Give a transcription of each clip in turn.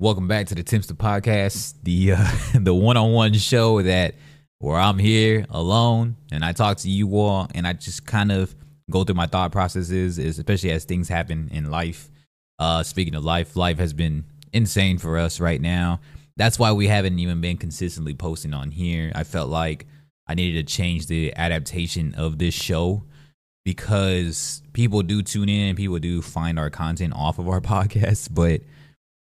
Welcome back to the Timster Podcast, the uh, the one-on-one show that where I'm here alone and I talk to you all and I just kind of go through my thought processes, especially as things happen in life. Uh, speaking of life, life has been insane for us right now. That's why we haven't even been consistently posting on here. I felt like I needed to change the adaptation of this show because people do tune in, people do find our content off of our podcast, but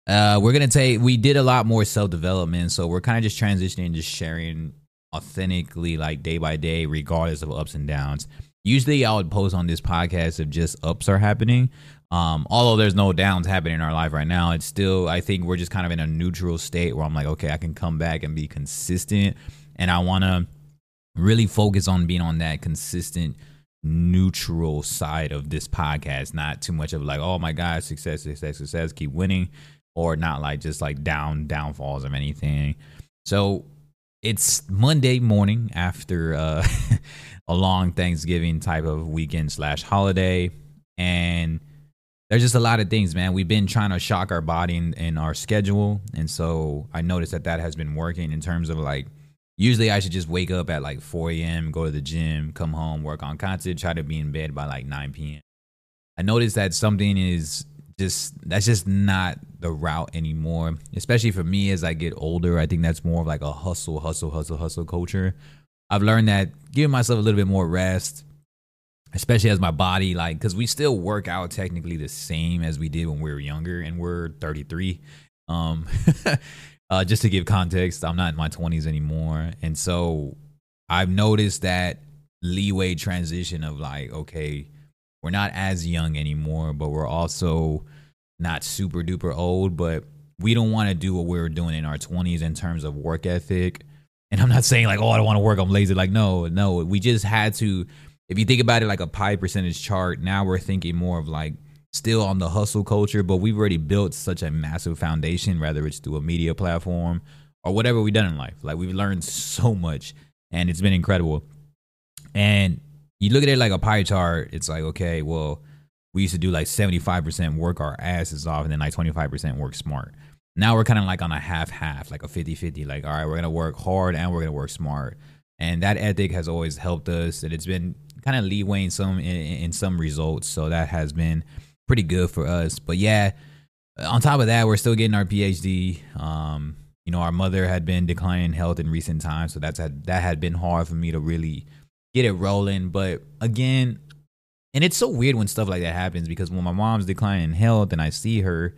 uh, we're gonna take. We did a lot more self development, so we're kind of just transitioning, just sharing authentically, like day by day, regardless of ups and downs. Usually, I would post on this podcast if just ups are happening. Um, although there's no downs happening in our life right now, it's still. I think we're just kind of in a neutral state where I'm like, okay, I can come back and be consistent, and I want to really focus on being on that consistent neutral side of this podcast not too much of like oh my god success success success keep winning or not like just like down downfalls of anything. So it's Monday morning after uh, a long Thanksgiving type of weekend slash holiday, and there's just a lot of things, man. We've been trying to shock our body in, in our schedule, and so I noticed that that has been working in terms of like. Usually, I should just wake up at like 4 a.m., go to the gym, come home, work on content, try to be in bed by like 9 p.m. I noticed that something is just that's just not the route anymore. Especially for me as I get older, I think that's more of like a hustle, hustle, hustle, hustle culture. I've learned that giving myself a little bit more rest, especially as my body like because we still work out technically the same as we did when we were younger, and we're 33. Um, uh, just to give context, I'm not in my 20s anymore, and so I've noticed that leeway transition of like, okay we're not as young anymore, but we're also not super duper old, but we don't want to do what we were doing in our 20s in terms of work ethic. And I'm not saying like, oh, I don't want to work, I'm lazy. Like, no, no, we just had to. If you think about it like a pie percentage chart, now we're thinking more of like still on the hustle culture, but we've already built such a massive foundation, whether it's through a media platform or whatever we've done in life. Like, we've learned so much and it's been incredible. And you look at it like a pie chart, it's like, okay, well, we used to do like 75% work our asses off and then like 25% work smart. Now we're kind of like on a half half, like a 50 50. Like, all right, we're going to work hard and we're going to work smart. And that ethic has always helped us. And it's been kind of leeway in some, in, in some results. So that has been pretty good for us. But yeah, on top of that, we're still getting our PhD. Um, you know, our mother had been declining health in recent times. So that's had, that had been hard for me to really get it rolling. But again, and it's so weird when stuff like that happens because when my mom's declining in health and I see her,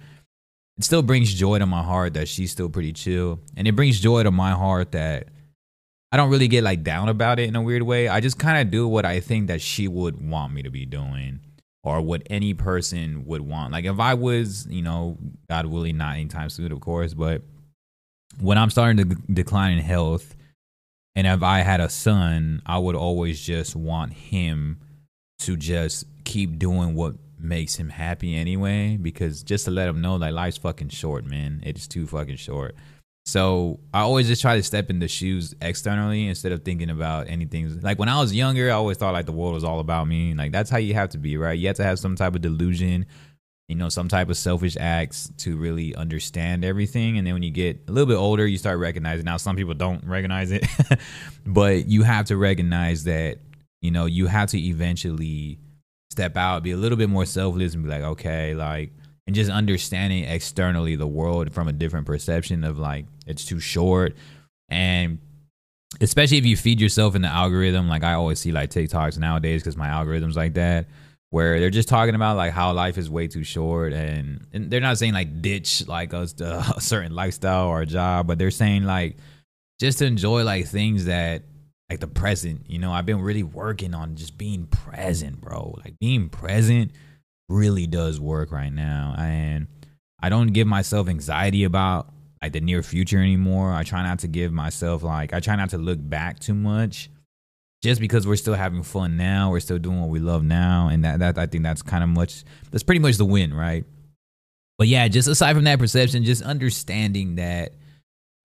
it still brings joy to my heart that she's still pretty chill. And it brings joy to my heart that I don't really get like down about it in a weird way. I just kind of do what I think that she would want me to be doing or what any person would want. Like if I was, you know, God willing, not anytime soon, of course, but when I'm starting to decline in health and if I had a son, I would always just want him to just keep doing what makes him happy anyway. Because just to let him know that life's fucking short, man. It is too fucking short. So I always just try to step in the shoes externally instead of thinking about anything. Like when I was younger, I always thought like the world was all about me. Like that's how you have to be, right? You have to have some type of delusion you know, some type of selfish acts to really understand everything. And then when you get a little bit older, you start recognizing. Now, some people don't recognize it, but you have to recognize that, you know, you have to eventually step out, be a little bit more selfless and be like, okay, like, and just understanding externally the world from a different perception of like, it's too short. And especially if you feed yourself in the algorithm, like I always see like TikToks nowadays because my algorithm's like that where they're just talking about like how life is way too short and, and they're not saying like ditch like a, a certain lifestyle or a job but they're saying like just to enjoy like things that like the present you know? I've been really working on just being present bro. Like being present really does work right now and i don't give myself anxiety about like the near future anymore. I try not to give myself like i try not to look back too much just because we're still having fun now, we're still doing what we love now, and that that I think that's kind of much that's pretty much the win, right? But yeah, just aside from that perception, just understanding that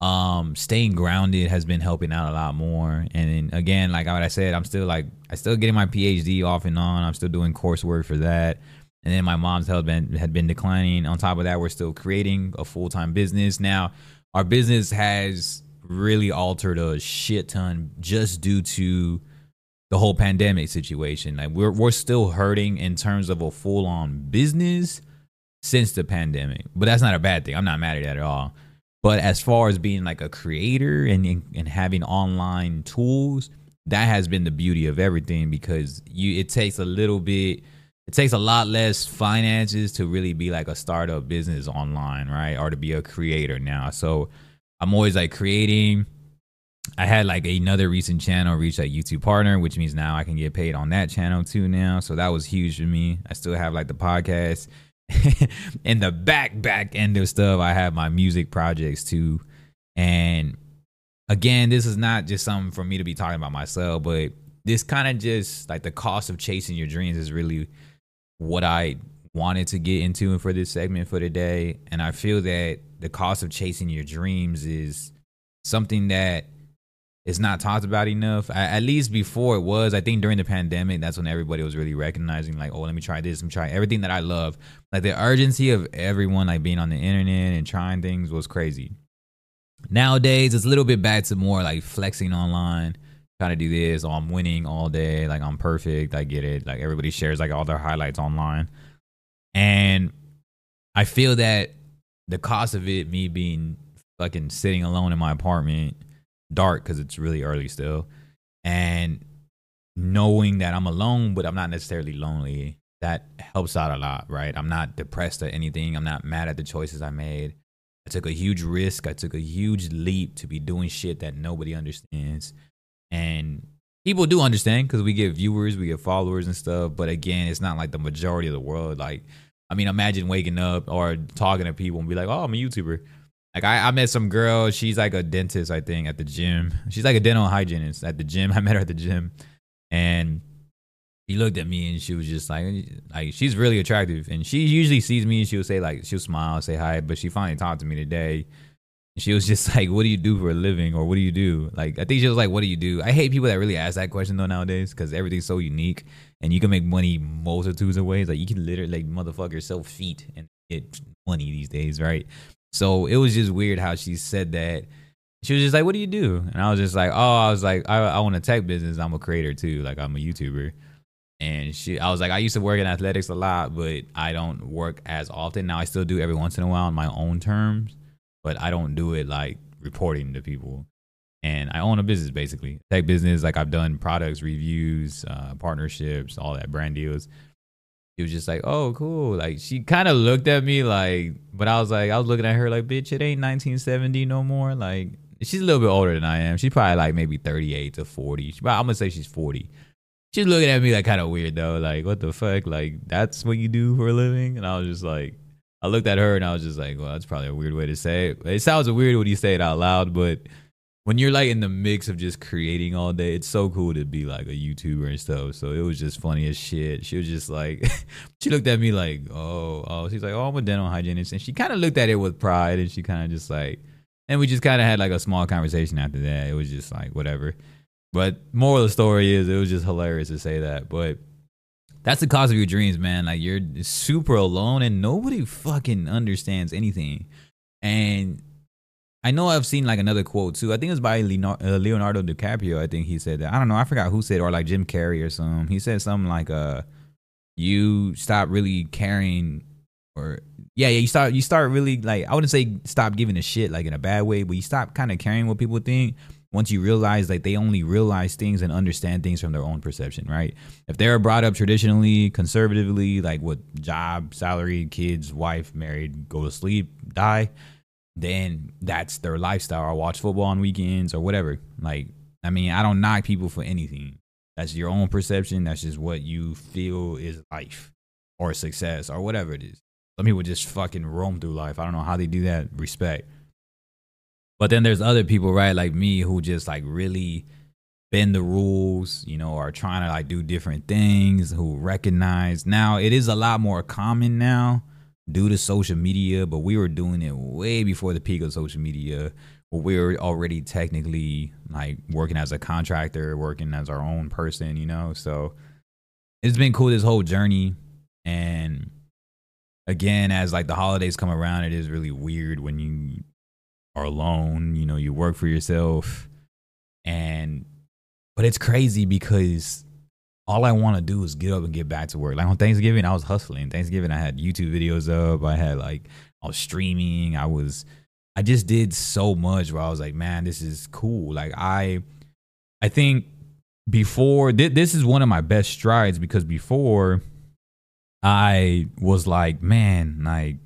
um staying grounded has been helping out a lot more. And again, like what I said, I'm still like I still getting my PhD off and on. I'm still doing coursework for that. and then my mom's health been, had been declining. On top of that, we're still creating a full time business. Now, our business has really altered a shit ton just due to the whole pandemic situation. Like we're we're still hurting in terms of a full on business since the pandemic, but that's not a bad thing. I'm not mad at that at all. But as far as being like a creator and and having online tools, that has been the beauty of everything because you it takes a little bit it takes a lot less finances to really be like a startup business online, right? Or to be a creator now. So I'm always like creating. I had like another recent channel reach a YouTube partner, which means now I can get paid on that channel too now. So that was huge for me. I still have like the podcast. and the back back end of stuff, I have my music projects too. And again, this is not just something for me to be talking about myself, but this kind of just like the cost of chasing your dreams is really what I wanted to get into and for this segment for today. And I feel that the cost of chasing your dreams is something that is not talked about enough. I, at least before it was. I think during the pandemic, that's when everybody was really recognizing, like, oh, let me try this, let me try everything that I love. Like the urgency of everyone like being on the internet and trying things was crazy. Nowadays, it's a little bit back to more like flexing online trying to do this. Oh, I'm winning all day. Like I'm perfect. I get it. Like everybody shares like all their highlights online. And I feel that the cost of it, me being fucking sitting alone in my apartment, dark because it's really early still, and knowing that I'm alone, but I'm not necessarily lonely, that helps out a lot, right? I'm not depressed at anything. I'm not mad at the choices I made. I took a huge risk. I took a huge leap to be doing shit that nobody understands. And people do understand because we get viewers, we get followers and stuff. But again, it's not like the majority of the world. Like, I mean, imagine waking up or talking to people and be like, "Oh, I'm a YouTuber." Like I, I met some girl. She's like a dentist, I think, at the gym. She's like a dental hygienist at the gym. I met her at the gym, and she looked at me and she was just like, like she's really attractive. And she usually sees me and she'll say like, she'll smile, say hi. But she finally talked to me today, she was just like, "What do you do for a living?" or "What do you do?" Like, I think she was like, "What do you do?" I hate people that really ask that question though nowadays because everything's so unique and you can make money multitudes of ways. Like, you can literally like motherfucker sell feet and get money these days, right? So it was just weird how she said that. She was just like, "What do you do?" And I was just like, "Oh, I was like, I, I want a tech business. I'm a creator too. Like, I'm a YouTuber." And she, I was like, I used to work in athletics a lot, but I don't work as often now. I still do every once in a while on my own terms but I don't do it like reporting to people. And I own a business basically, tech business. Like I've done products reviews, uh, partnerships, all that brand deals. She was just like, "Oh, cool." Like she kind of looked at me like, but I was like, I was looking at her like, "Bitch, it ain't 1970 no more." Like she's a little bit older than I am. She's probably like maybe 38 to 40. I'm gonna say she's 40. She's looking at me like kind of weird though. Like, what the fuck? Like that's what you do for a living? And I was just like, I looked at her and I was just like, well, that's probably a weird way to say it. It sounds weird when you say it out loud, but when you're like in the mix of just creating all day, it's so cool to be like a YouTuber and stuff. So it was just funny as shit. She was just like, she looked at me like, oh, oh, she's like, oh, I'm a dental hygienist, and she kind of looked at it with pride, and she kind of just like, and we just kind of had like a small conversation after that. It was just like whatever. But moral of the story is, it was just hilarious to say that, but that's the cause of your dreams, man. Like you're super alone and nobody fucking understands anything. And I know I've seen like another quote too. I think it was by uh, Leonardo DiCaprio. I think he said that. I don't know. I forgot who said or like Jim Carrey or something. He said something like, "Uh, you stop really caring, or yeah, yeah, you start you start really like I wouldn't say stop giving a shit like in a bad way, but you stop kind of caring what people think once you realize like they only realize things and understand things from their own perception, right? If they're brought up traditionally, conservatively, like with job, salary, kids, wife, married, go to sleep, die, then that's their lifestyle. Or watch football on weekends or whatever. Like, I mean, I don't knock people for anything. That's your own perception. That's just what you feel is life or success or whatever it is. Some people just fucking roam through life. I don't know how they do that. Respect. But then there's other people, right, like me, who just like really bend the rules, you know, are trying to like do different things, who recognize now it is a lot more common now due to social media, but we were doing it way before the peak of social media. We were already technically like working as a contractor, working as our own person, you know. So it's been cool this whole journey. And again, as like the holidays come around, it is really weird when you are alone. You know, you work for yourself, and but it's crazy because all I want to do is get up and get back to work. Like on Thanksgiving, I was hustling. Thanksgiving, I had YouTube videos up. I had like I was streaming. I was, I just did so much where I was like, man, this is cool. Like I, I think before th- this is one of my best strides because before I was like, man, like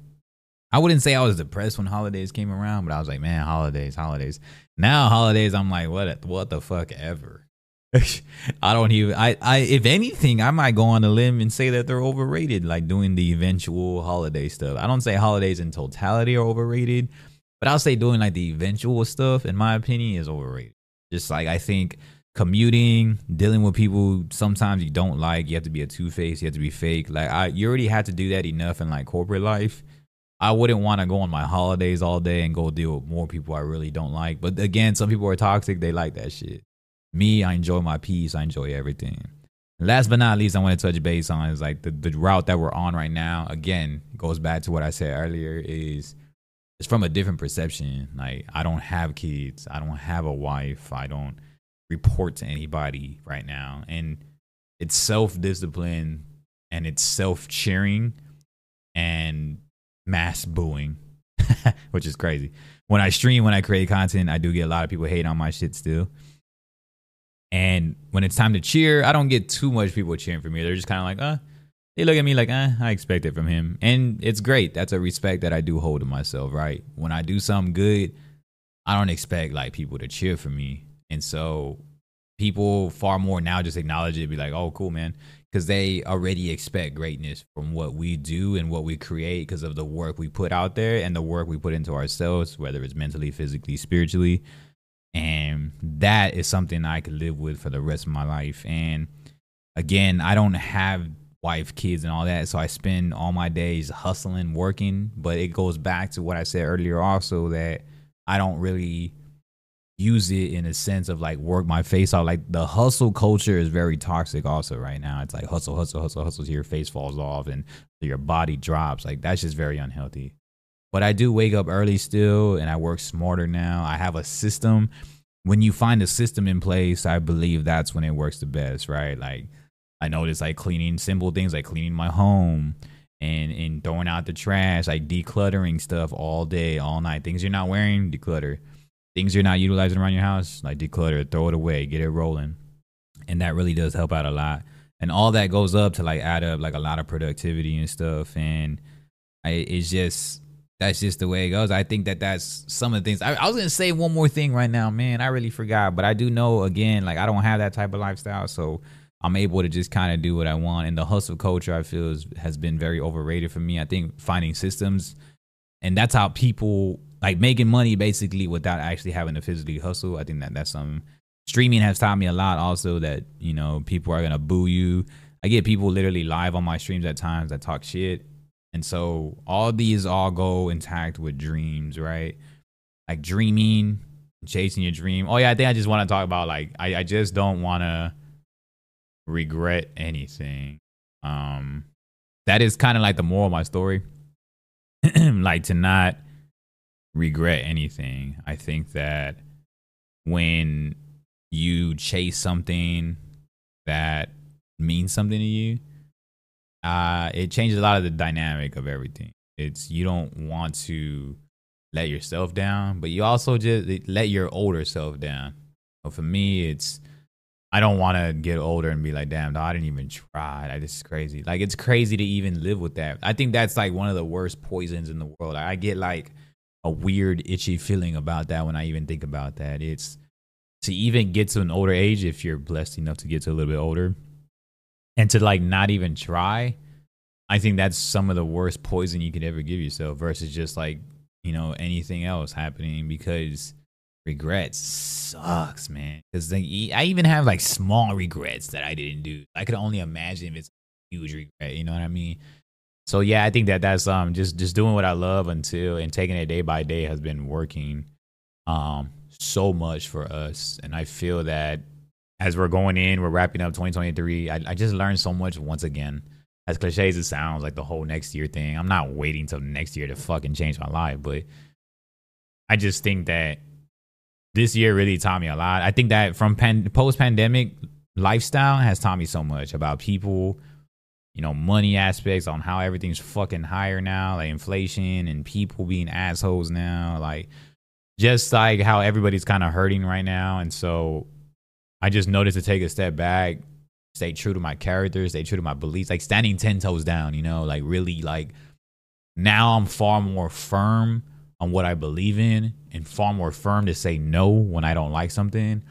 I wouldn't say I was depressed when holidays came around, but I was like, man, holidays, holidays. Now holidays, I'm like, what, what the fuck ever. I don't even. I, I. If anything, I might go on a limb and say that they're overrated. Like doing the eventual holiday stuff. I don't say holidays in totality are overrated, but I'll say doing like the eventual stuff, in my opinion, is overrated. Just like I think commuting, dealing with people sometimes you don't like. You have to be a two face. You have to be fake. Like I, you already had to do that enough in like corporate life. I wouldn't want to go on my holidays all day and go deal with more people I really don't like. But again, some people are toxic. They like that shit. Me, I enjoy my peace. I enjoy everything. Last but not least, I want to touch base on is like the, the route that we're on right now. Again, goes back to what I said earlier. Is it's from a different perception. Like I don't have kids. I don't have a wife. I don't report to anybody right now, and it's self discipline and it's self cheering and mass booing, which is crazy. When I stream, when I create content, I do get a lot of people hate on my shit still. And when it's time to cheer, I don't get too much people cheering for me. They're just kind of like, uh, they look at me like, uh, I expect it from him. And it's great. That's a respect that I do hold to myself, right? When I do something good, I don't expect like people to cheer for me. And so people far more now just acknowledge it, be like, oh, cool, man. Because they already expect greatness from what we do and what we create because of the work we put out there and the work we put into ourselves, whether it's mentally, physically, spiritually and that is something I could live with for the rest of my life. And again, I don't have wife, kids, and all that, so I spend all my days hustling, working. But it goes back to what I said earlier, also that I don't really use it in a sense of like work my face out. Like the hustle culture is very toxic also right now. It's like hustle, hustle, hustle, hustle till your face falls off and your body drops. Like that's just very unhealthy. But I do wake up early still and I work smarter now. I have a system. When you find a system in place, I believe that's when it works the best, right? Like I notice like cleaning simple things like cleaning my home and and throwing out the trash, like decluttering stuff all day, all night. Things you're not wearing, declutter. Things you're not utilizing around your house, like declutter, throw it away, get it rolling. And that really does help out a lot. And all that goes up to like add up like a lot of productivity and stuff. And I, it's just that's just the way it goes. I think that that's some of the things. I, I, was gonna say one more thing right now, man. I really forgot, but I do know again, like I don't have that type of lifestyle, so I'm able to just kind of do what I want. And the hustle culture, I feel, is, has been very overrated for me. I think finding systems, and that's how people like making money basically without actually having to physically hustle. I think that that's some streaming has taught me a lot. Also, that you know people are gonna boo you. I get people literally live on my streams at times that talk shit and so all these all go intact with dreams, right? Like dreaming, chasing your dream. Oh yeah, I think I just want to talk about like I, I just don't want to regret anything. Um that is kind of like the moral of my story. like to not regret anything. I think that when you chase something that means something to you, uh, it changes a lot of the dynamic of everything. It's you don't want to let yourself down, but you also just let your older self down. For me, it's I don't want to get older and be like, damn, no, I didn't even try. This is crazy. Like, it's crazy to even live with that. I think that's like one of the worst poisons in the world. I get like a weird, itchy feeling about that when I even think about that. It's to even get to an older age, if you're blessed enough to get to a little bit older, and to like not even try i think that's some of the worst poison you could ever give yourself versus just like you know anything else happening because regrets sucks man. Because i even have like small regrets that i didn't do. I could only imagine if it's huge regret you know what i mean so yeah i think that that's um just just doing what i love until and taking it day by day has been working um so much for us and i feel that as we're going in, we're wrapping up 2023. I, I just learned so much once again. as cliche as it sounds, like the whole next year thing. I'm not waiting till next year to fucking change my life, but I just think that this year really taught me a lot. I think that from pan- post pandemic lifestyle has taught me so much about people, you know, money aspects on how everything's fucking higher now, like inflation and people being assholes now, like just like how everybody's kind of hurting right now. And so I just noticed to take a step back, stay true to my character, stay true to my beliefs, like standing 10 toes down, you know, like really like now I'm far more firm on what I believe in and far more firm to say no when I don't like something.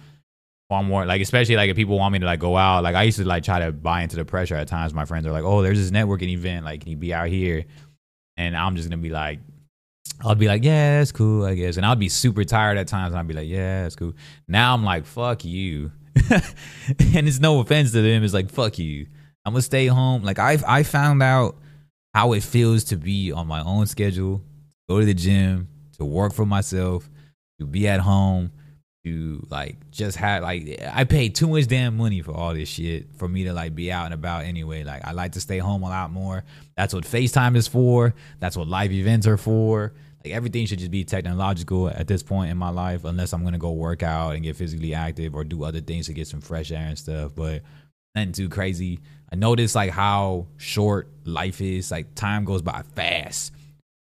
Far more like especially like if people want me to like go out. Like I used to like try to buy into the pressure at times. My friends are like, Oh, there's this networking event, like can you be out here? And I'm just gonna be like I'll be like, yeah, that's cool, I guess. And I'll be super tired at times and I'll be like, yeah, that's cool. Now I'm like, fuck you. and it's no offense to them. It's like, fuck you. I'm gonna stay home. Like I I found out how it feels to be on my own schedule, go to the gym, to work for myself, to be at home, to like just have like I paid too much damn money for all this shit for me to like be out and about anyway. Like I like to stay home a lot more. That's what FaceTime is for. That's what live events are for. Like everything should just be technological at this point in my life, unless I'm gonna go work out and get physically active or do other things to get some fresh air and stuff. But nothing too crazy. I notice like how short life is. Like time goes by fast.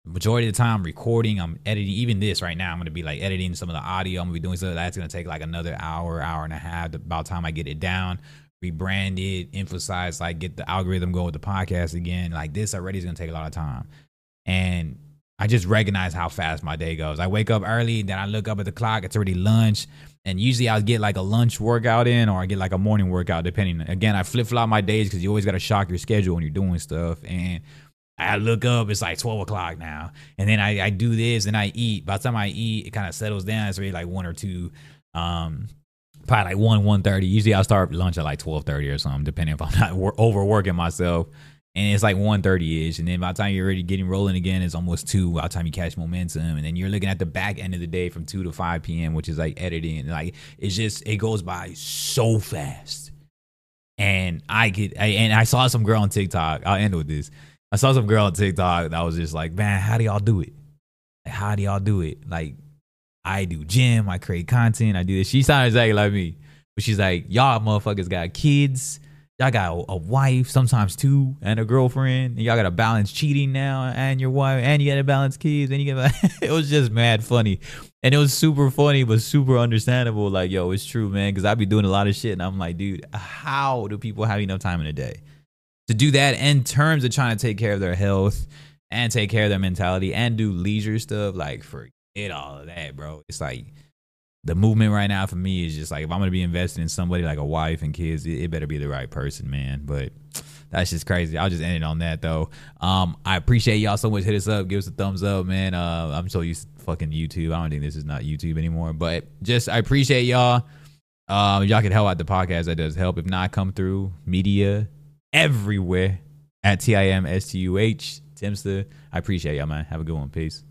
Majority of the time, I'm recording, I'm editing. Even this right now, I'm gonna be like editing some of the audio. I'm gonna be doing stuff that's gonna take like another hour, hour and a half. About time I get it down, rebrand it, emphasize, like get the algorithm going with the podcast again. Like this already is gonna take a lot of time, and I just recognize how fast my day goes. I wake up early, then I look up at the clock. It's already lunch. And usually I'll get like a lunch workout in or I get like a morning workout, depending. Again, I flip flop my days because you always got to shock your schedule when you're doing stuff. And I look up, it's like 12 o'clock now. And then I, I do this and I eat. By the time I eat, it kind of settles down. It's really like one or two. Um, probably like 1 1 30 usually i'll start lunch at like 12 30 or something depending if i'm not wor- overworking myself and it's like 1.30 ish and then by the time you're already getting rolling again it's almost 2 by the time you catch momentum and then you're looking at the back end of the day from 2 to 5 p.m which is like editing like it's just it goes by so fast and i get I, and i saw some girl on tiktok i'll end with this i saw some girl on tiktok that was just like man how do y'all do it like, how do y'all do it like i do gym i create content i do this she sounded exactly like me but she's like y'all motherfuckers got kids y'all got a, wife, sometimes two, and a girlfriend. And y'all got to balance cheating now, and your wife, and you got to balance kids, and you got. it was just mad funny, and it was super funny, but super understandable. Like, yo, it's true, man, because I be doing a lot of shit, and I'm like, dude, how do people have enough time in a day to do that? In terms of trying to take care of their health and take care of their mentality and do leisure stuff, like forget all of that, bro. It's like the movement right now for me is just like if I'm gonna be investing in somebody like a wife and kids, it, it, better be the right person, man. But that's just crazy. I'll just end it on that though. Um, I appreciate y'all so much. Hit us up, give us a thumbs up, man. Uh, I'm so used to fucking YouTube. I don't think this is not YouTube anymore, but just I appreciate y'all. Um, y'all can help out the podcast. That does help. If not, come through media everywhere at T I M S T U H Timster. I appreciate y'all, man. Have a good one. Peace.